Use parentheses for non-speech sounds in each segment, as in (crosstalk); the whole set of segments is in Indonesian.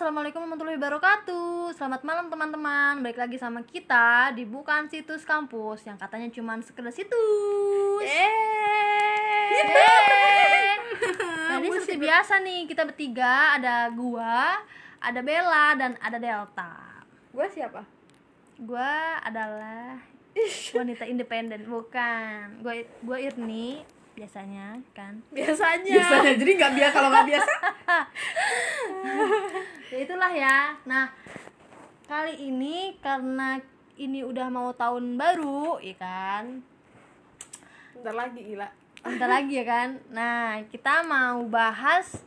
assalamualaikum warahmatullahi wabarakatuh. Selamat malam teman-teman. Balik lagi sama kita di bukan situs kampus yang katanya cuma sekedar situs. Yeay. Jadi seperti biasa nih kita bertiga ada gua, ada Bella dan ada Delta. Gue siapa? Gua adalah wanita independen, bukan. Gua gua Irni biasanya kan. Biasanya. biasanya. Jadi nggak biasa kalau nggak biasa? (laughs) Ya itulah ya. Nah kali ini karena ini udah mau tahun baru ya kan? Bentar lagi gila. bentar lagi ya kan? Nah kita mau bahas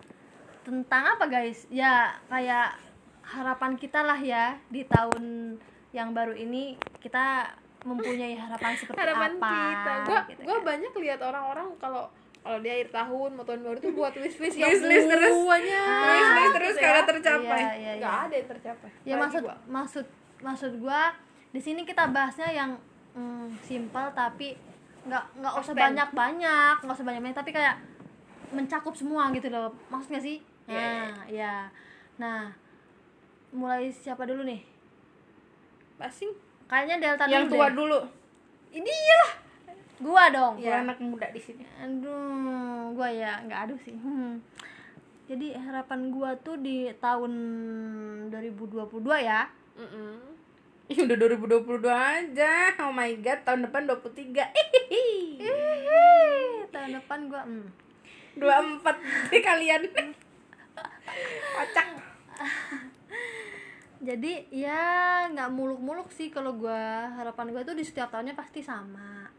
tentang apa guys? Ya kayak harapan kita lah ya di tahun yang baru ini. Kita mempunyai harapan seperti Harapan apa kita. Gue gitu gue kan. banyak lihat orang-orang kalau kalau di akhir tahun mau tahun baru tuh buat wish wish yang Wish list terus. Ah, Wish list terus Gitu karena ya. tercapai Iya, iya, Nggak iya. ada yang tercapai. ya maksud gua. maksud maksud gua di sini kita bahasnya yang mm, simpel tapi nggak nggak usah banyak banyak nggak usah banyak banyak tapi kayak mencakup semua gitu loh maksudnya sih Iya, nah ya nah mulai siapa dulu nih Pasti kayaknya Delta yang dulu tua deh. dulu ini iyalah. gua dong Gua anak muda di sini aduh gua ya nggak aduh sih hmm. jadi harapan gua tuh di tahun 2022 ya Mm-mm. Ih, udah 2022 aja oh my god tahun depan 23 Hihihi. Ih, tahun depan gua hmm. 24 Ih, kalian (laughs) kocak jadi ya nggak muluk-muluk sih kalau gua harapan gua tuh di setiap tahunnya pasti sama.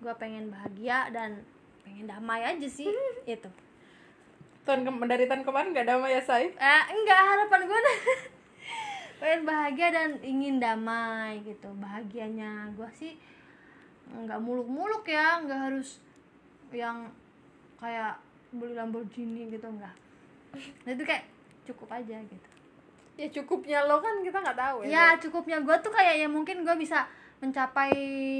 Gua pengen bahagia dan pengen damai aja sih (laughs) itu. Tahun ke- dari tahun kemarin nggak damai ya say eh enggak harapan gua (laughs) pengen bahagia dan ingin damai gitu. Bahagianya gua sih nggak muluk-muluk ya nggak harus yang kayak beli Lamborghini gitu enggak nah, itu kayak cukup aja gitu Ya cukupnya lo kan kita nggak tahu ya. ya cukupnya gue tuh kayak ya mungkin gue bisa mencapai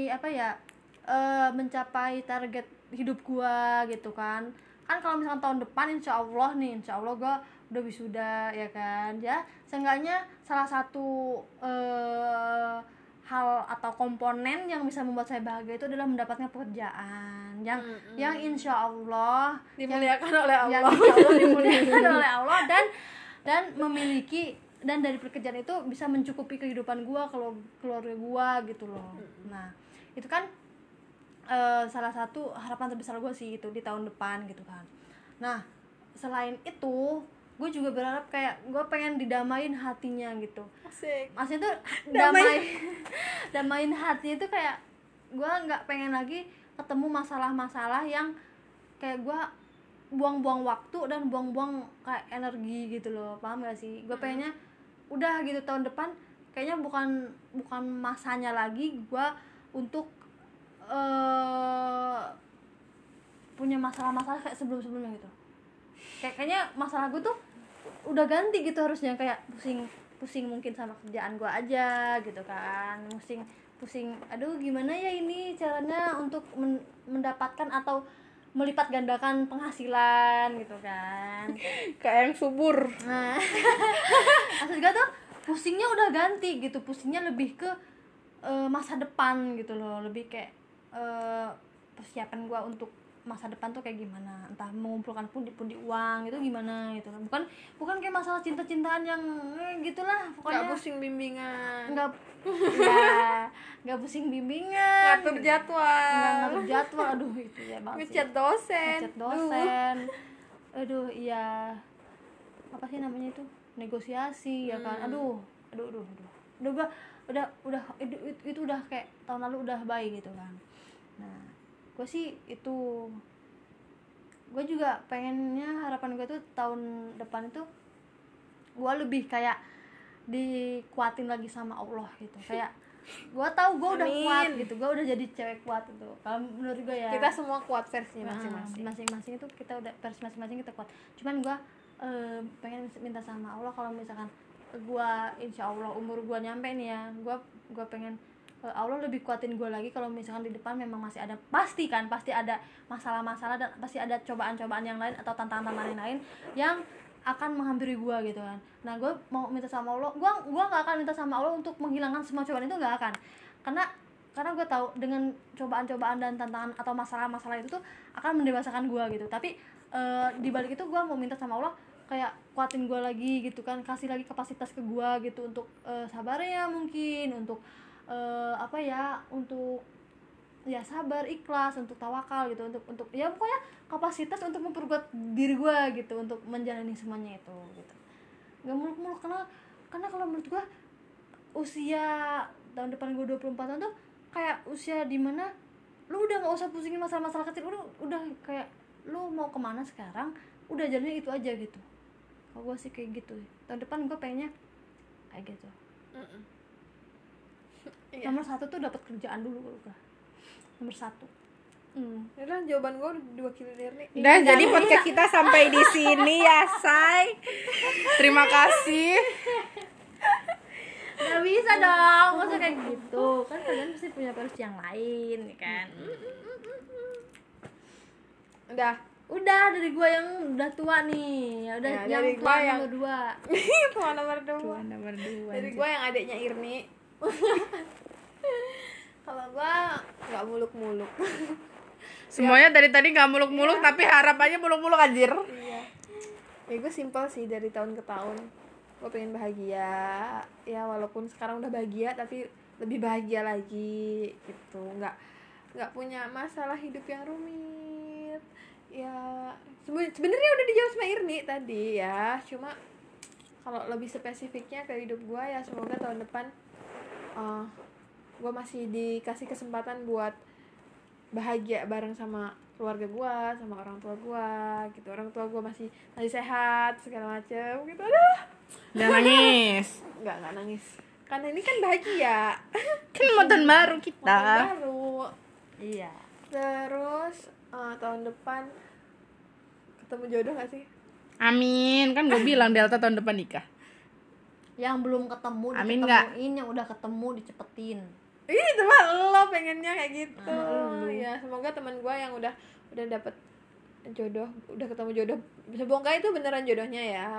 apa ya eh mencapai target hidup gue gitu kan kan kalau misalkan tahun depan insya Allah nih insya Allah gue udah wisuda ya kan ya seenggaknya salah satu eh hal atau komponen yang bisa membuat saya bahagia itu adalah mendapatkan pekerjaan yang Mm-mm. yang insya Allah yang Dimuliakan oleh yang Allah. insya Allah dimuliakan (laughs) oleh Allah dan dan memiliki dan dari pekerjaan itu bisa mencukupi kehidupan gua kalau keluarga gua gitu loh. Nah itu kan eh, salah satu harapan terbesar gua sih itu di tahun depan gitu kan. Nah selain itu gue juga berharap kayak gue pengen didamain hatinya gitu. Asik. maksudnya tuh Damai. (laughs) damai damain (laughs) hati itu kayak gue nggak pengen lagi ketemu masalah-masalah yang kayak gue buang-buang waktu dan buang-buang kayak energi gitu loh. Paham gak sih? Gue pengennya udah gitu tahun depan kayaknya bukan bukan masanya lagi gue untuk eh punya masalah-masalah kayak sebelum-sebelumnya gitu. Kayak kayaknya masalah gue tuh udah ganti gitu harusnya kayak pusing pusing mungkin sama kerjaan gue aja gitu kan. Pusing pusing aduh gimana ya ini caranya untuk men- mendapatkan atau melipat gandakan penghasilan gitu kan. (laughs) Kayak yang subur. Nah. (laughs) Maksud gue tuh pusingnya udah ganti gitu. Pusingnya lebih ke eh, masa depan gitu loh. Lebih kayak eh, persiapan gue untuk masa depan tuh kayak gimana. Entah mengumpulkan pundi-pundi uang itu gimana gitu kan. Bukan bukan kayak masalah cinta-cintaan yang eh, gitulah. Nggak pokoknya pusing bimbingan. nggak ya nggak pusing bimbingan. Ngatur jadwal. nggak ngatur jadwal. Aduh itu ya banget sih. Ngechat dosen. ngechat dosen. Aduh iya. Apa sih namanya itu? Negosiasi ya kan? Aduh aduh aduh aduh. Udah gua udah udah itu, itu, itu udah kayak tahun lalu udah baik gitu kan. Nah gue sih itu gue juga pengennya harapan gue tuh tahun depan itu gue lebih kayak dikuatin lagi sama Allah gitu. Kayak gue tahu gue udah Amin. kuat gitu gue udah jadi cewek kuat gitu. Kalau menurut gue ya. Kita semua kuat versinya Nah, masing-masing. masing-masing itu kita udah versi masing-masing kita kuat. Cuman gua eh, pengen minta sama Allah kalau misalkan gua insya Allah umur gua nyampe nih ya gua gua pengen eh, Allah lebih kuatin gua lagi kalau misalkan di depan memang masih ada pasti kan pasti ada masalah-masalah dan pasti ada cobaan-cobaan yang lain atau tantangan-tantangan yang lain yang akan menghampiri gue gitu kan. Nah gue mau minta sama Allah gue gua nggak akan minta sama Allah untuk menghilangkan semua cobaan itu nggak akan. Karena karena gue tahu dengan cobaan-cobaan dan tantangan atau masalah-masalah itu tuh akan mendewasakan gue gitu. Tapi eh, di balik itu gue mau minta sama Allah kayak kuatin gue lagi gitu kan kasih lagi kapasitas ke gue gitu untuk eh, sabarnya mungkin untuk eh, apa ya untuk ya sabar ikhlas untuk tawakal gitu untuk untuk ya pokoknya kapasitas untuk memperkuat diri gue gitu untuk menjalani semuanya itu gitu. Nggak muluk-muluk karena karena kalau menurut gue usia tahun depan gue 24 tahun tuh kayak usia di mana lu udah nggak usah pusingin masalah-masalah kecil udah udah kayak lu mau ke mana sekarang udah jalannya itu aja gitu. Kalau gue sih kayak gitu. Tahun depan gue pengennya kayak gitu. Mm-mm. (laughs) Iya. nomor satu tuh dapat kerjaan dulu kalau gue nomor satu hmm. Yaudah, jawaban gue udah diwakili Nirni. Udah, jadi podcast kita sampai di sini ya, Say. Terima kasih. Gak bisa dong, masa kayak gitu Kan kalian pasti punya versi yang lain, ya kan Udah. Udah, dari gua yang udah tua nih ya Udah Ya, yang dari tua yang- (laughs) nomor dua Tuan nomor dua. Tuan nomor dua. Dari gue yang adiknya Irni. (laughs) Kalau gue nggak muluk-muluk. (laughs) Semuanya dari tadi nggak muluk-muluk, tapi harapannya muluk-muluk anjir. iya. Ya gue simpel sih dari tahun ke tahun. Gue pengen bahagia. Ya walaupun sekarang udah bahagia, tapi lebih bahagia lagi gitu. Nggak nggak punya masalah hidup yang rumit. Ya seben- sebenarnya udah dijawab sama Irni tadi ya. Cuma kalau lebih spesifiknya ke hidup gue ya semoga tahun depan uh, gue masih dikasih kesempatan buat bahagia bareng sama keluarga gue sama orang tua gue gitu. Orang tua gue masih masih sehat segala macem gitu. Aduh. Jangan nangis. (laughs) nggak nggak nangis. Karena ini kan bahagia. (laughs) Kan mantan baru kita. baru. Iya. Terus uh, tahun depan ketemu jodoh gak sih? Amin. Kan gue bilang Delta tahun depan nikah. Yang belum ketemu Amin diketemuin, yang udah ketemu dicepetin Ih, itu mah lo pengennya kayak gitu. Ya, semoga teman gue yang udah udah dapet jodoh, udah ketemu jodoh. Semoga itu beneran jodohnya ya.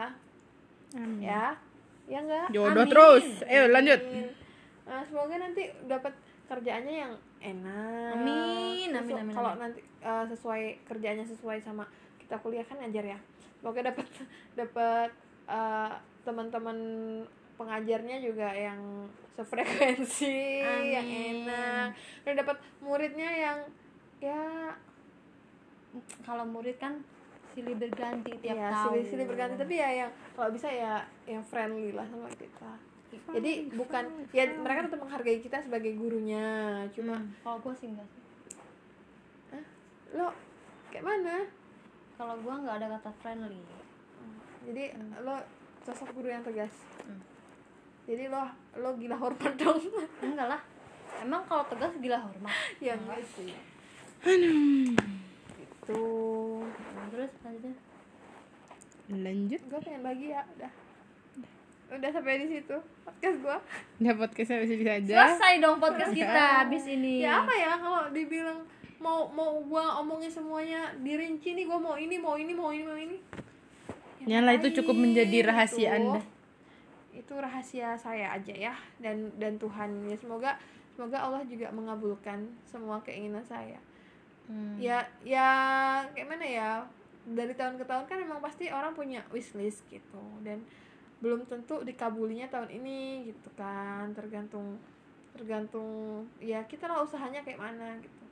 Amin. Ya. Ya enggak? Jodoh Amin. terus. Ayo lanjut. Nah, semoga nanti dapat kerjaannya yang enak. Amin, amin, amin, Kalau nanti uh, sesuai kerjaannya sesuai sama kita kuliah kan ajar ya. Semoga dapat (laughs) dapat uh, teman-teman pengajarnya juga yang sefrekuensi, yang Amin. enak. Dan dapat muridnya yang ya Kalau murid kan silih berganti tiap ya tahun. silih-silih berganti. Tapi ya yang kalau bisa ya yang friendly lah sama kita. Jadi bukan ya mereka tetap menghargai kita sebagai gurunya, cuma Hmm, Kalau gue sih enggak sih. Lo kayak mana? Kalau gue nggak ada kata friendly. Jadi lo sosok guru yang tegas. Hmm. Jadi lo lo gila hormat dong (laughs) Enggak lah Emang kalau tegas gila hormat ya enggak sih Aduh. itu Nah, Terus lanjutnya Lanjut. gue pengen bahagia udah udah sampai di situ podcast gue Ya podcastnya bisa bisa aja. Selesai dong podcast kita habis ini ya apa ya kalau dibilang mau mau gue omongin semuanya dirinci nih gue mau ini mau ini mau ini mau ini Ya Nyala itu cukup menjadi rahasia gitu. Anda. Itu rahasia saya aja ya dan dan Tuhan. Ya semoga semoga Allah juga mengabulkan semua keinginan saya. Hmm. ya ya kayak mana ya dari tahun ke tahun kan memang pasti orang punya wishlist gitu dan belum tentu dikabulinya tahun ini gitu kan. Tergantung tergantung ya kita lah usahanya kayak mana gitu.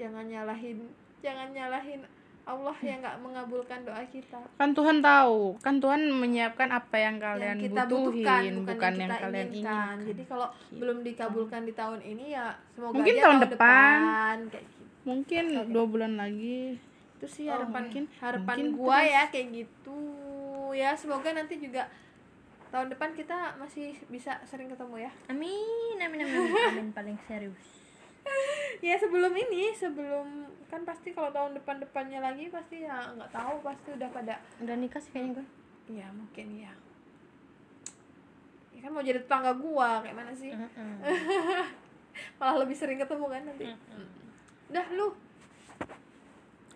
Jangan nyalahin jangan nyalahin Allah yang nggak mengabulkan doa kita Kan Tuhan tahu, kan Tuhan menyiapkan apa yang kalian yang kita butuhin, butuhkan bukan, yang, yang, kita kalian inginkan. inginkan. Jadi kalau belum dikabulkan di tahun ini ya semoga Mungkin aja tahun tahun depan. depan kayak gitu. Mungkin dua bulan lagi. Itu sih Oh, harapan mungkin. harapan Mungkin gua terus. ya kayak gitu. Ya semoga nanti juga tahun depan kita masih bisa sering ketemu ya. Amin amin amin Amin (laughs) paling serius Ya sebelum ini, sebelum kan pasti kalau tahun depan-depannya lagi pasti ya nggak tahu pasti udah pada Udah nikah sih kayaknya gue. Ya mungkin ya. Ya kan mau jadi tetangga gua kayak mana sih? (laughs) malah lebih sering ketemu kan nanti. Udah lu.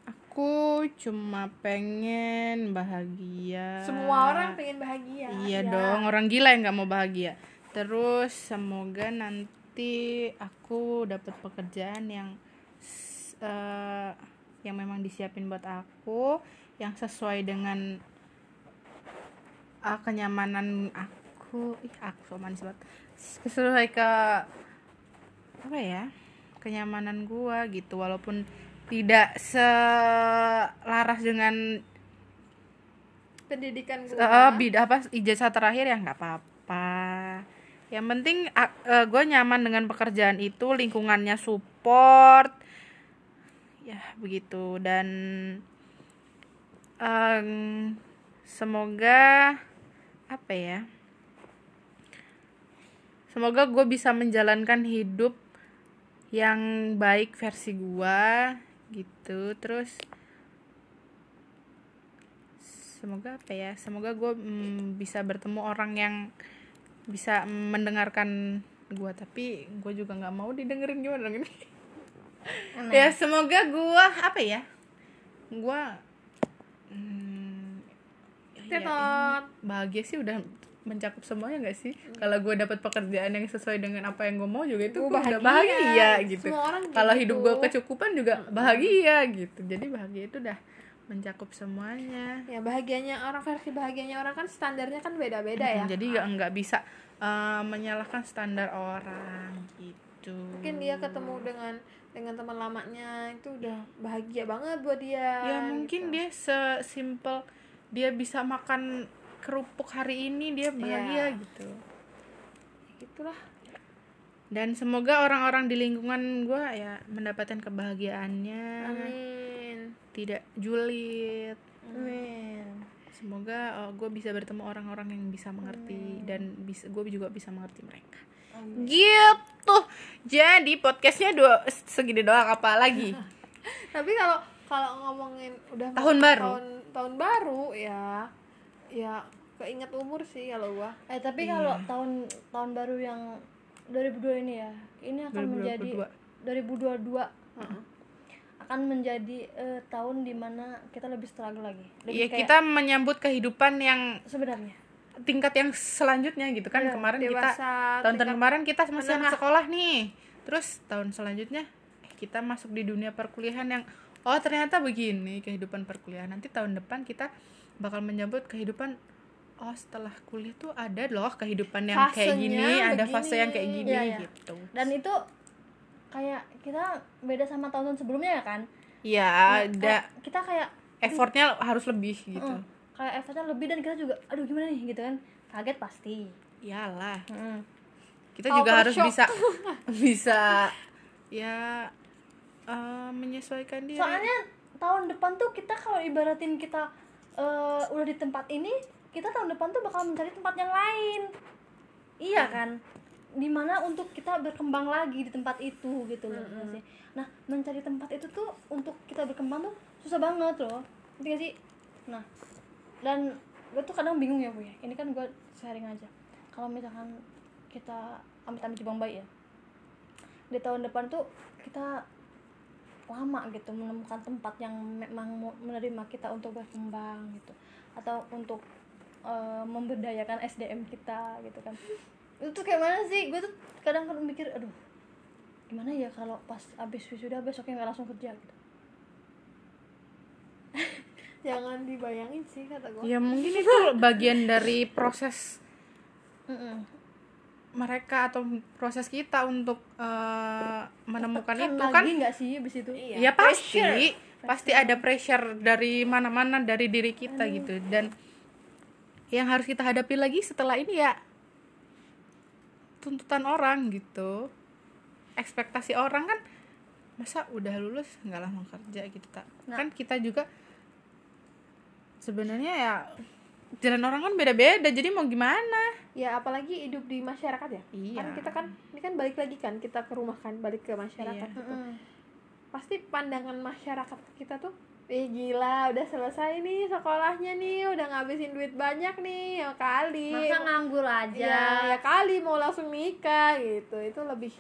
Aku cuma pengen bahagia. Semua orang pengen bahagia. Iya ya. dong orang gila yang nggak mau bahagia. Terus semoga nanti aku dapat pekerjaan yang eh, yang memang disiapin buat aku yang sesuai dengan ah, kenyamanan aku. Ih aku so manis banget. Sesuai ke apa ya kenyamanan gua gitu. Walaupun tidak selaras dengan pendidikan gue Eh, bida apa ijazah terakhir ya nggak apa-apa yang penting gue nyaman dengan pekerjaan itu lingkungannya support. Ya begitu. Dan em, semoga apa ya semoga gue bisa menjalankan hidup yang baik versi gue gitu. Terus semoga apa ya semoga gue bisa bertemu orang yang bisa mendengarkan gue tapi gue juga nggak mau didengerin gimana dong ini? Ya semoga gue apa ya? Gue hmm, ya, Tetot. bahagia sih udah mencakup semuanya gak sih? Kalau gue dapat pekerjaan yang sesuai dengan apa yang gue mau juga itu gue udah bahagia. bahagia gitu. Kalau gitu. hidup gue kecukupan juga bahagia gitu. Jadi bahagia itu udah mencakup semuanya. Ya bahagianya orang versi bahagianya orang kan standarnya kan beda-beda ya. Jadi nggak nggak bisa eh, menyalahkan standar orang gitu. Mungkin dia ketemu dengan dengan teman lamanya itu udah bahagia banget buat dia ya mungkin gitu. dia sesimpel dia bisa makan kerupuk hari ini dia bahagia Iya. gitu gitulah. Dan semoga orang-orang di lingkungan gue ya mendapatkan kebahagiaannya. Amin tidak julid. Amin. semoga gue bisa bertemu orang-orang yang bisa mengerti dan bisa gue juga bisa mengerti mereka. Gitu. Jadi podcastnya dua segini doang apa lagi (laughs) tapi kalau kalau ngomongin udah Tahun baru. tahun tahun baru ya ya keinget umur sih kalau gua. Eh tapi kalau tahun tahun baru yang 2002 ini ya, ini akan menjadi 2022 akan menjadi eh, tahun di mana kita lebih struggle lagi. Lebih Iya kayak kita menyambut kehidupan yang sebenarnya. tingkat yang selanjutnya gitu kan Iya, kemarin kita dewasa tahun-tahun tingkat- kemarin kita masih anak sekolah nih terus tahun selanjutnya kita masuk di dunia perkuliahan yang oh ternyata begini kehidupan perkuliahan nanti tahun depan kita bakal menyambut kehidupan oh setelah kuliah tuh ada loh kehidupan yang kayak Fasenya gini ada begini. fase yang kayak gini Iya, iya. gitu Dan itu kayak kita beda sama tahun-tahun sebelumnya ya kan? ya Nah, ada kita kayak effortnya harus lebih gitu mm, kayak effortnya lebih dan kita juga aduh gimana nih gitu kan. Kaget pasti. iyalah Mm. kita juga Culture harus shock. bisa (laughs) bisa ya eh, menyesuaikan diri Soalnya tahun depan tuh kita kalau ibaratin kita eh, udah di tempat ini, kita tahun depan tuh bakal mencari tempat yang lain. Iya kan? Di mana untuk kita berkembang lagi di tempat itu gitu loh. nggak sih? Nah, mencari tempat itu tuh untuk kita berkembang tuh susah banget loh. Ngerti gak sih? Nah, dan gue tuh kadang bingung ya bu ya. Ini kan gue sharing aja. Kalau misalkan kita amit-amit Jepang baik ya, di tahun depan tuh kita lama gitu menemukan tempat yang memang menerima kita untuk berkembang gitu atau untuk eh, memberdayakan SDM kita gitu kan itu kayak mana sih? Gue tuh kadang kadang mikir aduh gimana ya kalau pas abis wisuda besoknya nggak langsung kerja? Gitu. (laughs) Jangan dibayangin sih kata gua. Ya mungkin itu bagian dari proses mereka atau proses kita untuk eh, menemukan Kan itu lagi kan nggak sih abis itu? Ya pasti. Pasti ada pressure dari mana-mana dari diri kita gitu. Dan yang harus kita hadapi lagi setelah ini ya tuntutan orang gitu ekspektasi orang kan masa udah lulus nggak langsung kerja gitu tak Nah. kan kita juga sebenarnya ya jalan orang kan beda-beda jadi mau gimana ya apalagi hidup di masyarakat ya Iya. kan kita kan ini kan balik lagi kan kita ke rumah kan balik ke masyarakat Iya. gitu. Pasti pandangan masyarakat kita tuh eh gila udah selesai nih sekolahnya nih udah ngabisin duit banyak nih ya kali. Masa nganggur aja. Ya, ya kali mau langsung nikah gitu. Itu lebih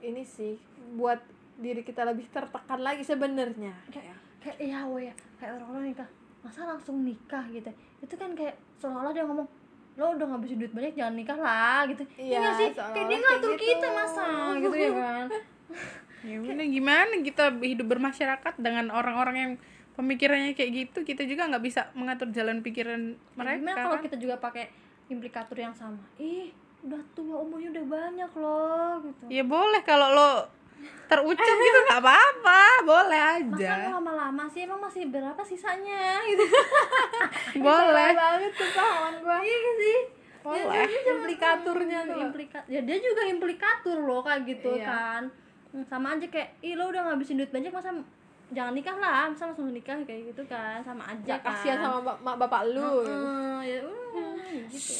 ini sih buat diri kita lebih tertekan lagi sebenarnya. Kayak kayak iya ya. Kayak orang-orang nikah masa langsung nikah? gitu. Itu kan kayak seolah-olah dia ngomong lo udah ngabisin duit banyak jangan nikah lah gitu. Iya, iya sih? Kayak dia ngatur gitu. kita masa gitu ya kan (laughs) ya udah gimana kita hidup bermasyarakat dengan orang-orang yang pemikirannya kayak gitu kita juga nggak bisa mengatur jalan pikiran mereka gimana kalau kan? kita juga pakai implikator yang sama? Ih udah tua umurnya udah banyak loh gitu. Ya boleh kalau lo terucap gitu nggak apa-apa boleh aja. Masa lama-lama sih emang masih berapa sisanya gitu. (laughs) Boleh. banget tuh kawan gua. Iya gak sih? Boleh. implikaturnya tuh implika ya dia juga implikatur loh kayak gitu Iya. kan sama aja kayak ih lo udah ngabisin duit banyak masa jangan nikah lah masa langsung nikah kayak gitu kan. Sama aja ya kan. kasihan sama bap- mak bapak lu. Heeh, ya udah gitu.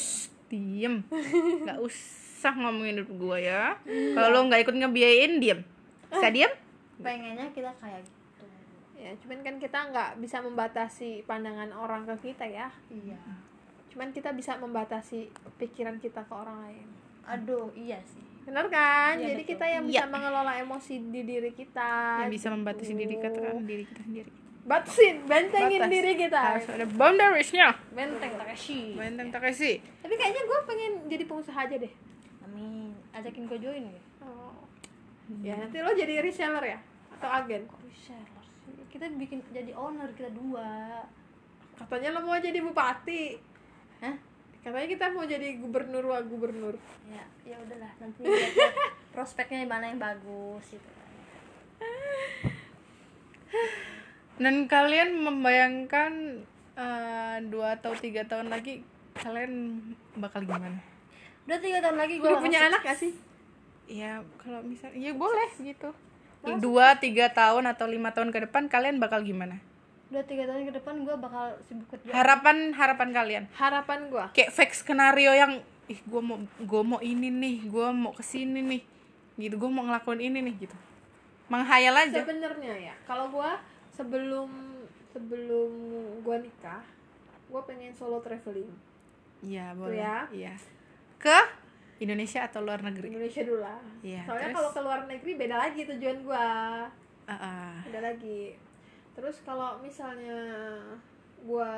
diem. (laughs) Nggak usah ngomongin hidup gue ya. Kalau lo nggak ikut ngebiayain diem. Bisa diem? Pengennya kita kayak gitu. Ya cuman kan kita nggak bisa membatasi pandangan orang ke kita ya. Iya. Cuman kita bisa membatasi pikiran kita ke orang lain. Aduh iya sih benar kan? Iya, jadi betul. kita yang Iya. bisa mengelola emosi di diri kita yang bisa membatasi gitu. diri kita kan diri kita sendiri. Batasin bentengin Batas. diri kita. Harus ada boundariesnya. Benteng Takashi benteng Takeshi. Tapi kayaknya gue pengen jadi pengusaha aja deh. Amin. Ajakin gue join ya oh. ya nanti lo jadi reseller ya? Atau agen? Kok reseller kita bikin jadi owner kita dua. Katanya lo mau jadi bupati. Hah? Katanya kita mau jadi gubernur wa gubernur. Ya ya udahlah nanti lihat lihat (laughs) prospeknya mana yang bagus gitu. Dan kalian membayangkan eh, dua atau tiga tahun lagi kalian bakal gimana? Udah tiga tahun lagi gue punya anak gak sih? Ya kalau misal ya boleh gitu. Dua tiga tahun atau lima tahun ke depan kalian bakal gimana udah tiga tahun ke depan gue bakal sibuk kerja. Harapan harapan kalian? Harapan gue kayak fake skenario yang ih gue mau gue mau ini nih gue mau ke sini nih gitu. Gue mau ngelakuin ini nih gitu. Menghayal aja. Sebenarnya ya kalau gue sebelum sebelum gue nikah gue pengen solo traveling. Iya boleh. ya. iya. Ke Indonesia atau luar negeri? Indonesia dulu lah. Iya, soalnya kalau ke luar negeri beda lagi tujuan gue Ah, ah. beda lagi terus kalau misalnya gue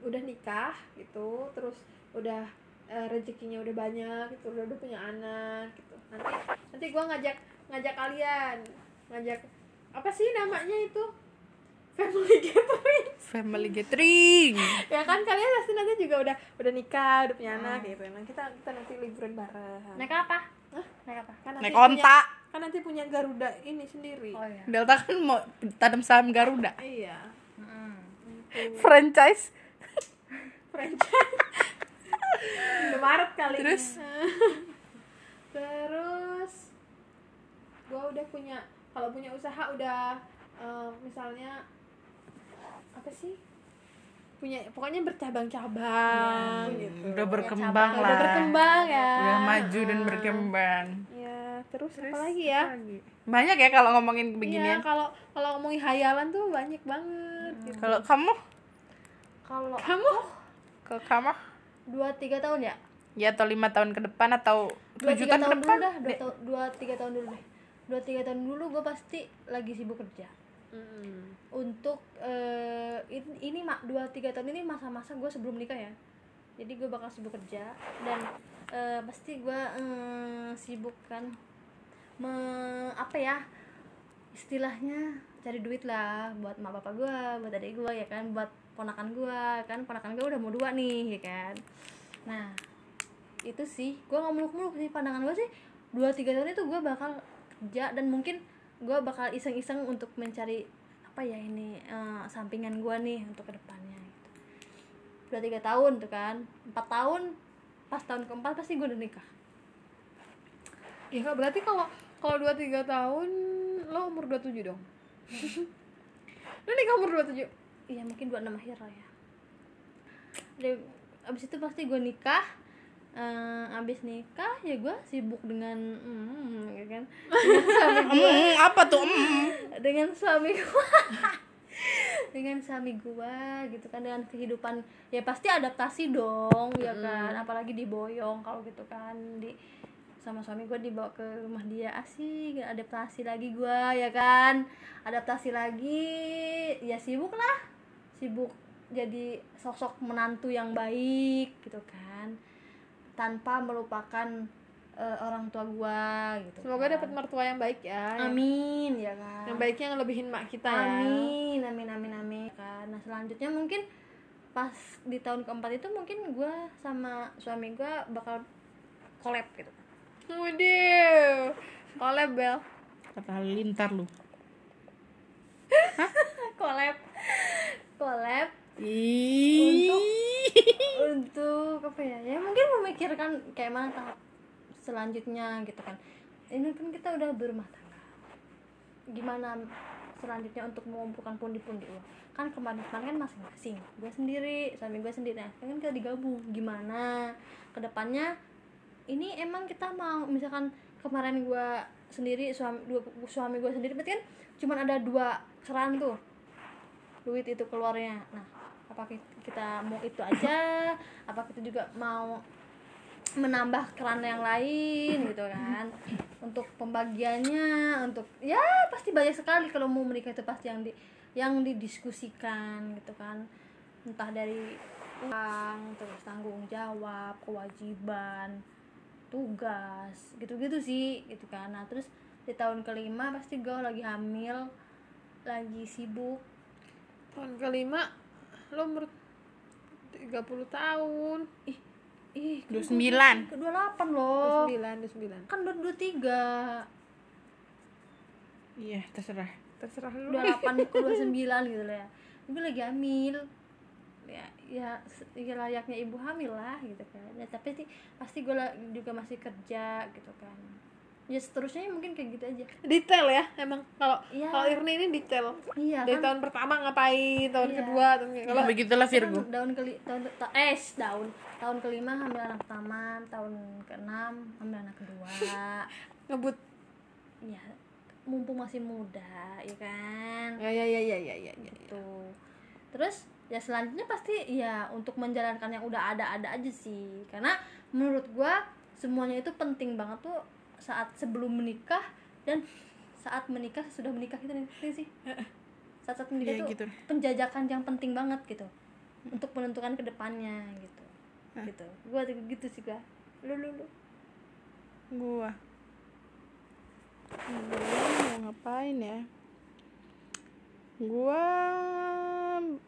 udah nikah gitu terus udah eh, rezekinya udah banyak gitu udah, udah punya anak gitu. Nanti nanti gue ngajak ngajak kalian ngajak apa sih namanya itu? Family (laughs) gathering. Family gathering. Ya kan kalian pasti nanti juga udah udah nikah udah punya anak gitu. Nah kita kita nanti liburan bareng. Naik apa? Hah? naik apa? Kan nanti naik punya- onta kan nanti punya Garuda ini sendiri. Oh iya. Delta kan mau tanam saham Garuda. Iya. Franchise. Franchise. (laughs) Udah Maret kali Terus? (laughs) terus gua udah punya kalau punya usaha udah eh, misalnya apa sih? Punya pokoknya bercabang-cabang Iya, gitu. Udah berkembang cabang. lah. Udah berkembang ya. Udah maju dan berkembang. Ya terus, apa lagi ya? banyak ya kalau ngomongin Iya, beginian kalau kalau ngomongin hayalan tuh banyak banget gitu. kalau kamu? Kalau kamu? ke kamu? Dua tiga tahun ya? Ya atau lima tahun ke depan atau dua tujuh tiga tahun ke tahun dulu depan? dah dua, tiga tahun dulu deh. Dua tiga tahun dulu gue pasti lagi sibuk kerja. Untuk eh, in- ini mak dua tiga tahun ini masa-masa gue sebelum nikah ya. Jadi gue bakal sibuk kerja dan eh, pasti gue eh, sibuk kan. Me, apa ya istilahnya cari duit lah buat mak bapak gue buat adik gue ya kan buat ponakan gue kan. Ponakan gue udah mau dua nih ya kan. Nah itu sih gue nggak muluk-muluk sih pandangan gue sih. Dua tiga tahun itu gue bakal kerja dan mungkin gue bakal iseng-iseng untuk mencari apa ya ini eh, sampingan gue nih untuk ke depannya gitu. dua tiga tahun tuh kan. Empat tahun pas tahun keempat pasti gue udah nikah. Ya Kak, berarti kalau kalau dua tiga tahun lo umur 27 dong? Lo nikah umur 27 iya mungkin dua enam akhir lah ya. Dari, abis itu pasti gue nikah Eh, abis nikah ya gue sibuk dengan hmm, ya kan? Dengan suami gue Mm, apa tuh Mm. dengan suami gua (laughs) dengan suami gua gitu kan dengan kehidupan ya pasti adaptasi dong ya kan apalagi diboyong kalau gitu kan di sama suami gue dibawa ke rumah dia asik adaptasi lagi gue ya kan adaptasi lagi ya sibuk lah sibuk jadi sosok menantu yang baik gitu kan tanpa melupakan eh, orang tua gue gitu semoga kan. dapat mertua yang baik ya yang- amin ya kan yang baiknya ngelebihin mak kita ya Amin, amin, amin, amin. Kan, Nah selanjutnya mungkin pas di tahun keempat itu mungkin gue sama suami gue bakal collab gitu. Waduh, collab Bel kata lintar lu (laughs) collab, collab Ih. untuk apa ya? Ya mungkin memikirkan kayak mana tahap selanjutnya gitu kan. Ini kan kita udah berumah tangga. Gimana selanjutnya untuk mengumpulkan pundi-pundi uang? Kan kemarin-kemarin kan masing-masing. Gue sendiri, suami gue sendiri. Nah, kan kita digabung. Gimana ke depannya? Ini emang kita mau misalkan kemarin gue sendiri suami dua suami gue sendiri berarti kan cuma ada dua keran tuh duit itu keluarnya nah apa ki- kita mau itu aja apa kita juga mau menambah keran yang lain gitu kan. Untuk pembagiannya untuk ya pasti banyak sekali kalau mau menikah itu pasti yang di yang didiskusikan gitu kan. Entah dari uang terus tanggung jawab kewajiban tugas gitu-gitu sih gitu kan. Nah terus di tahun kelima pasti gue lagi hamil lagi sibuk. Tahun kelima lo umur 30 tahun. Ih ih Dua sembilan. ke 28 loh. 29 29 kan udah 23 iya terserah. Terserah lu. 28 ke 29 (laughs) gitu lah ya. Gue lagi hamil. Ya ya ya layaknya ibu hamil lah gitu kan. Ya, tapi sih pasti gue juga masih kerja gitu kan ya seterusnya mungkin kayak gitu aja. Detail ya emang. Kalau Iya. kalau Irni ini detail. Iya dari kan. tahun pertama ngapain tahun Iya. kedua tahun ke- kalau begitulah Kan Virgo tahun keli tahun ta, eh tahun tahun kelima hamil anak pertama tahun keenam hamil anak kedua. (laughs) Ngebut. Ya mumpung masih muda ya kan? Ya ya ya ya ya ya, ya. gitu. Terus ya selanjutnya pasti ya untuk menjalankan yang udah ada ada aja sih. Karena menurut gua semuanya itu penting banget tuh saat sebelum menikah dan saat menikah sudah menikah gitu nih sih. Saat saat menikah Iya, tuh gitu. penjajakan yang penting banget gitu. Untuk menentukan ke depannya gitu. Hah? gitu. Gua gitu sih gua. Lu lu lu. Gua? Gua mau ngapain ya? Gua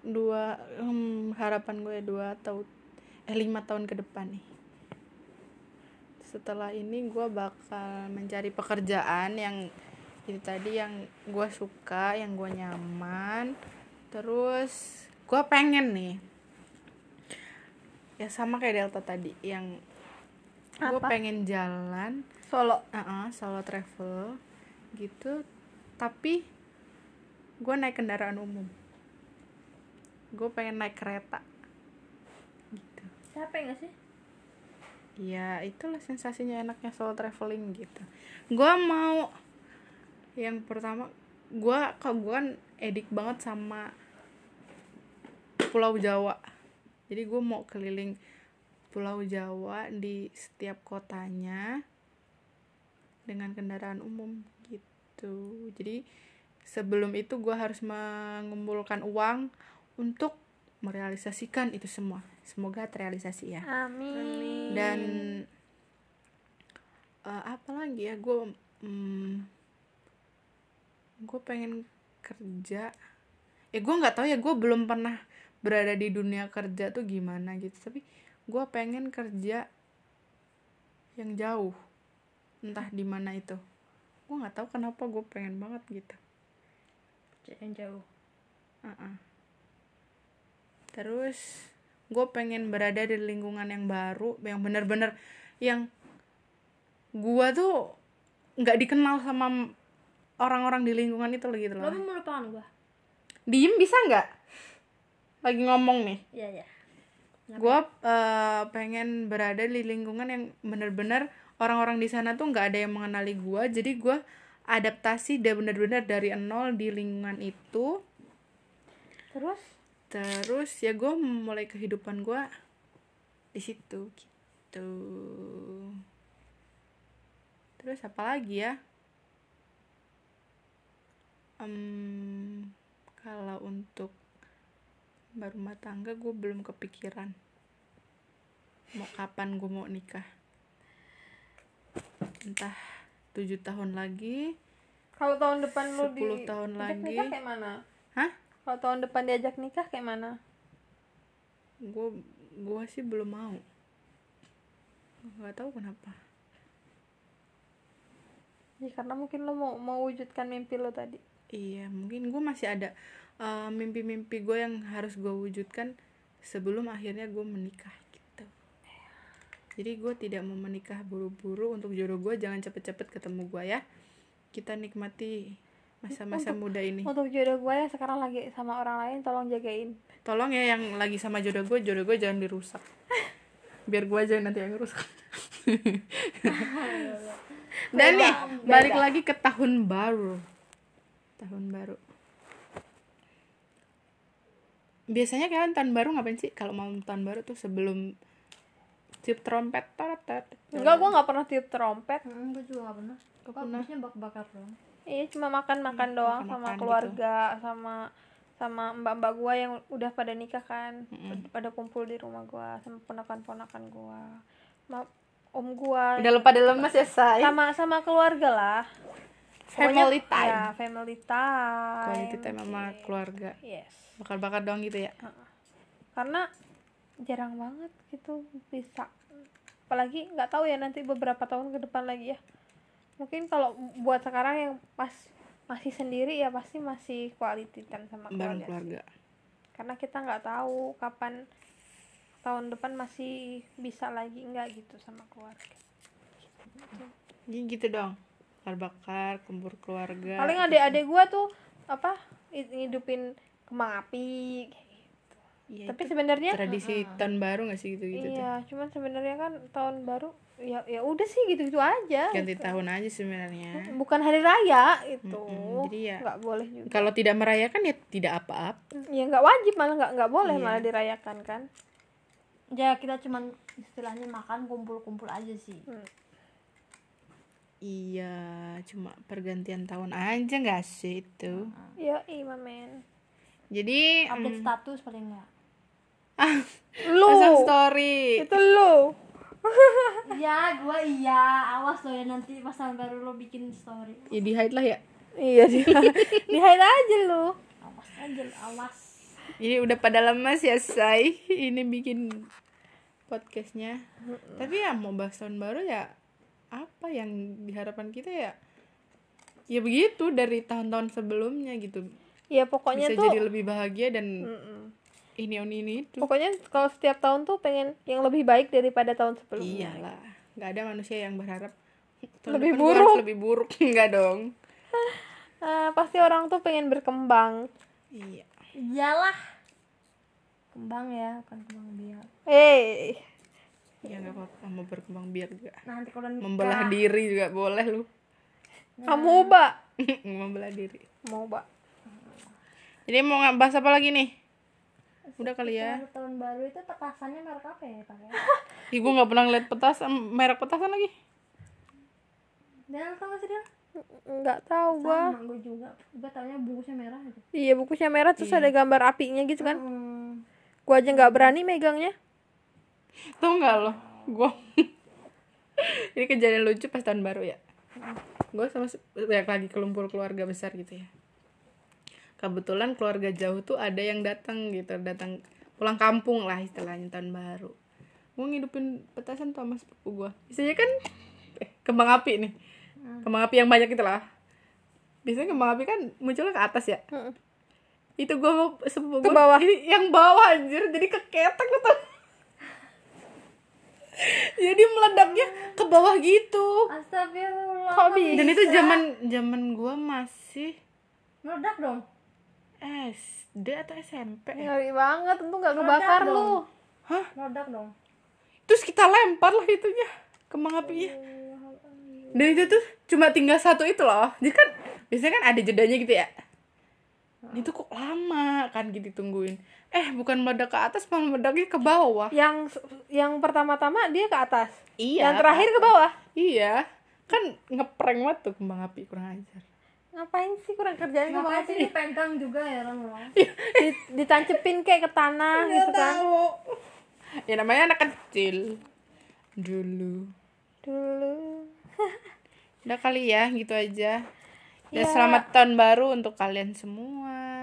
dua hmm, harapan gue dua atau eh lima tahun ke depan nih setelah ini gua bakal mencari pekerjaan yang itu tadi yang gua suka yang gua nyaman. Terus gua pengen nih. Ya sama kayak Delta tadi yang gue pengen jalan. Solo? Uh solo travel gitu. Tapi gue naik kendaraan umum. Gue pengen naik kereta. Gitu. Capek gak sih ya itulah sensasinya enaknya solo traveling gitu. Gue mau yang pertama gue kok gue kan edik banget sama Pulau Jawa. Jadi gue mau keliling Pulau Jawa di setiap kotanya dengan kendaraan umum gitu. Jadi sebelum itu gue harus mengumpulkan uang untuk merealisasikan itu semua. Semoga terrealisasi ya. Amin. Dan eh, apa lagi ya? Gue hmm, gue pengen kerja. Ya gue nggak tahu ya gue belum pernah berada di dunia kerja tuh gimana gitu. Tapi gue pengen kerja yang jauh. Entah di mana itu. Gue nggak tahu kenapa gue pengen banget gitu. Yang jauh. Uh-uh. Terus gue pengen berada di lingkungan yang baru, yang bener-bener yang gua tuh nggak dikenal sama orang-orang di lingkungan itu loh gitu lo loh. melupakan gua Diem bisa nggak? Lagi ngomong nih. iya iya Gue pengen berada di lingkungan yang bener-bener orang-orang di sana tuh nggak ada yang mengenali gua jadi gua adaptasi dan bener-bener dari nol di lingkungan itu terus terus ya gue mulai kehidupan gue di situ gitu terus apa lagi ya Em, kalau untuk baru rumah tangga gue belum kepikiran mau kapan gue mau nikah entah tujuh tahun lagi Kalau tahun depan lu di 10 tahun lagi. nikah kayak mana? hah Kalau tahun depan diajak nikah kayak mana? gue gue sih belum mau. Nggak tahu kenapa. Ya karena mungkin lo mau mau wujudkan mimpi lo tadi. iya mungkin gue masih ada eh, mimpi-mimpi gue yang harus gue wujudkan sebelum akhirnya gue menikah gitu. Jadi gue tidak mau menikah buru-buru untuk jodoh gue jangan cepet-cepet ketemu gue ya. Kita nikmati masa-masa muda ini. Untuk jodoh gue yang sekarang lagi sama orang lain tolong jagain. tolong ya yang lagi sama jodoh gue jodoh gue jangan dirusak. Biar gue aja nanti yang rusak (laughs) dan nih balik lagi ke tahun baru. Tahun baru. Biasanya kalian tahun baru ngapain sih? Kalau mau tahun baru tuh sebelum tiup trompet tat. Enggak, gue nggak pernah tiup trompet. hmm, gue juga gak pernah. Apa, pernah. biasanya bak-bakar doang Iya, cuma makan-makan doang sama makan-makan keluarga, sama sama mbak-mbak gue yang udah pada nikah kan, pada kumpul di rumah gue, sama ponakan-ponakan gue, sama om gue, udah lupa pada lemes ya say sama sama keluarga lah. family Pokoknya, time Ya, family time. quality time sama keluarga Yes. bakar-bakar doang gitu ya Karena jarang banget gitu bisa. Apalagi nggak tahu ya nanti beberapa tahun ke depan lagi ya. Mungkin kalau buat sekarang yang pas masih sendiri ya pasti masih quality time sama keluarga. keluarga Karena kita nggak tahu kapan tahun depan masih bisa lagi nggak gitu sama keluarga. jadi gitu dong bakar-bakar kumpul keluarga Paling adik-adik gua tuh apa hi- ngidupin kembang api kayak gitu. Iya, Tapi sebenarnya tradisi tahun baru gak sih gitu gitu tuh iya, cuman sebenarnya kan tahun baru ya ya udah sih gitu-gitu aja. ganti tahun aja sebenarnya Bukan hari raya itu. Jadi ya- nggak boleh juga. kalau tidak merayakan ya tidak apa-apa Ya nggak wajib malah nggak nggak boleh Iya. malah dirayakan kan. ya kita cuman istilahnya makan kumpul-kumpul aja sih iya cuma pergantian tahun aja gak sih itu Ya iya men. jadi update status paling enggak (laughs) Lu pasang story itu lu. Iya gua iya. Awas lo ya nanti pas tahun baru lo bikin story. Ya di hide lah ya. Iya di (laughs) di hide aja lu. awas aja lo, awas. Jadi udah pada lemas ya say ini bikin podcastnya. Tapi ya mau bahas tahun baru ya apa yang diharapkan kita ya? Ya begitu dari tahun-tahun sebelumnya gitu. Ya pokoknya bisa tuh jadi lebih bahagia dan Mm-mm. Ini on ini itu Pokoknya kalau setiap tahun tuh pengen yang lebih baik daripada tahun sebelumnya. iyalah nggak ada manusia yang berharap tahun Lebih depan gua harus buruk. lebih buruk. (laughs) Enggak dong. (laughs) Ah, pasti orang tuh pengen berkembang. iya. Iyalah. Kembang ya bukan kembang biak. Hey, ya nggak apa-apa. Mau berkembang biar juga. Nanti kalau nikah. Membelah diri juga boleh lu. Kamu ba? (laughs) membelah diri. Mau ba? jadi mau nggak bahas apa lagi nih udah kali ya. Kalau tahun baru itu petasannya merek apa ya pakai (laughs) Ih, gue nggak pernah ngeliat petasan merek petasan lagi? Dan gak sih dia Nggak tahu gua. sama gue juga. Gue taunya bungkusnya merah gitu. Iya bukusnya merah terus ada gambar apinya gitu kan. hmm. Gua aja nggak berani megangnya. tau nggak lo? Gue (laughs) ini kejadian lucu pas tahun baru ya. Gue sama ya, lagi kelumpur keluarga besar gitu ya kebetulan keluarga jauh tuh ada yang datang gitu datang pulang kampung lah istilahnya tahun baru. Gue ngidupin petasan tuh sama sepupu gue biasanya kan eh, kembang api nih. Kembang api yang banyak itu lah biasanya kembang api kan munculnya ke atas ya? Mm. itu gue sepupu gue bawah. ini yang bawah anjir. Jadi keketek gitu (laughs) jadi meledaknya ke bawah gitu. Astagfirullah dan itu zaman zaman gue masih meledak dong SD atau SMP? Ngeri banget, tentu nggak kebakar lu. hah? Meledak dong. Terus kita lempar lah itunya kembang apinya dan itu tuh cuma tinggal satu itu loh. Jadi kan biasanya kan ada jedanya gitu ya. Itu kok lama kan gitu tungguin eh bukan meledak ke atas malah meledaknya ke bawah. Yang yang pertama-tama dia ke atas. iya. Yang terakhir ke bawah. iya. Kan ngeprank banget tuh kembang api kurang ajar ngapain sih kurang kerjaan Ngapain sih dipegang juga ya orang (laughs) Di- ditancepin kayak ke tanah gitu kan? ya namanya anak kecil. Dulu. Dulu. Udah kali ya gitu aja. Dan Ya. selamat tahun baru untuk kalian semua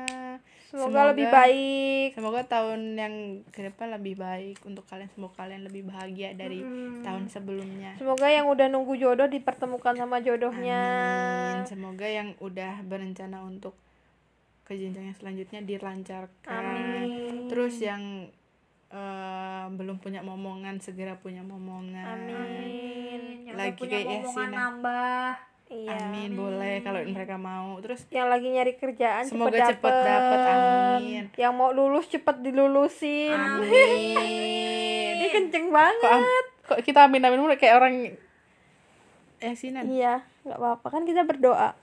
semoga, lebih baik semoga tahun yang ke depan lebih baik untuk kalian semoga kalian lebih bahagia dari tahun sebelumnya semoga yang udah nunggu jodoh dipertemukan sama jodohnya Amin. Semoga yang udah berencana untuk ke jenjang yang selanjutnya dilancarkan. Amin. Terus yang eh, belum punya momongan segera punya momongan. amin yang Lagi punya kayak omongan Yasina. nambah iya Amin, boleh kalau mereka mau. Terus yang lagi nyari kerjaan semoga cepet cepet dapet. Amin. yang mau lulus cepet dilulusin Amin. ini kenceng Kok, banget am- kok kita amin amin mulu kayak orang Yasinan. iya nggak apa-apa kan kita berdoa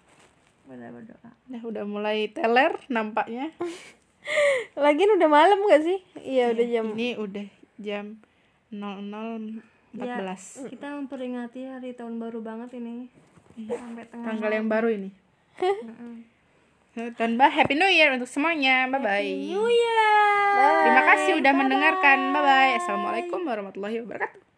benar berdoa Nah, udah mulai teler nampaknya. (laughs) lagian udah malam gak sih iya udah jam Ini udah jam 00.14. kita memperingati hari tahun baru banget ini sampai tengah tanggal yang baru ini. (laughs) Tahun baru Happy New Year untuk semuanya. Bye bye. New Year Terima kasih udah mendengarkan. Bye bye. Assalamualaikum warahmatullahi wabarakatuh.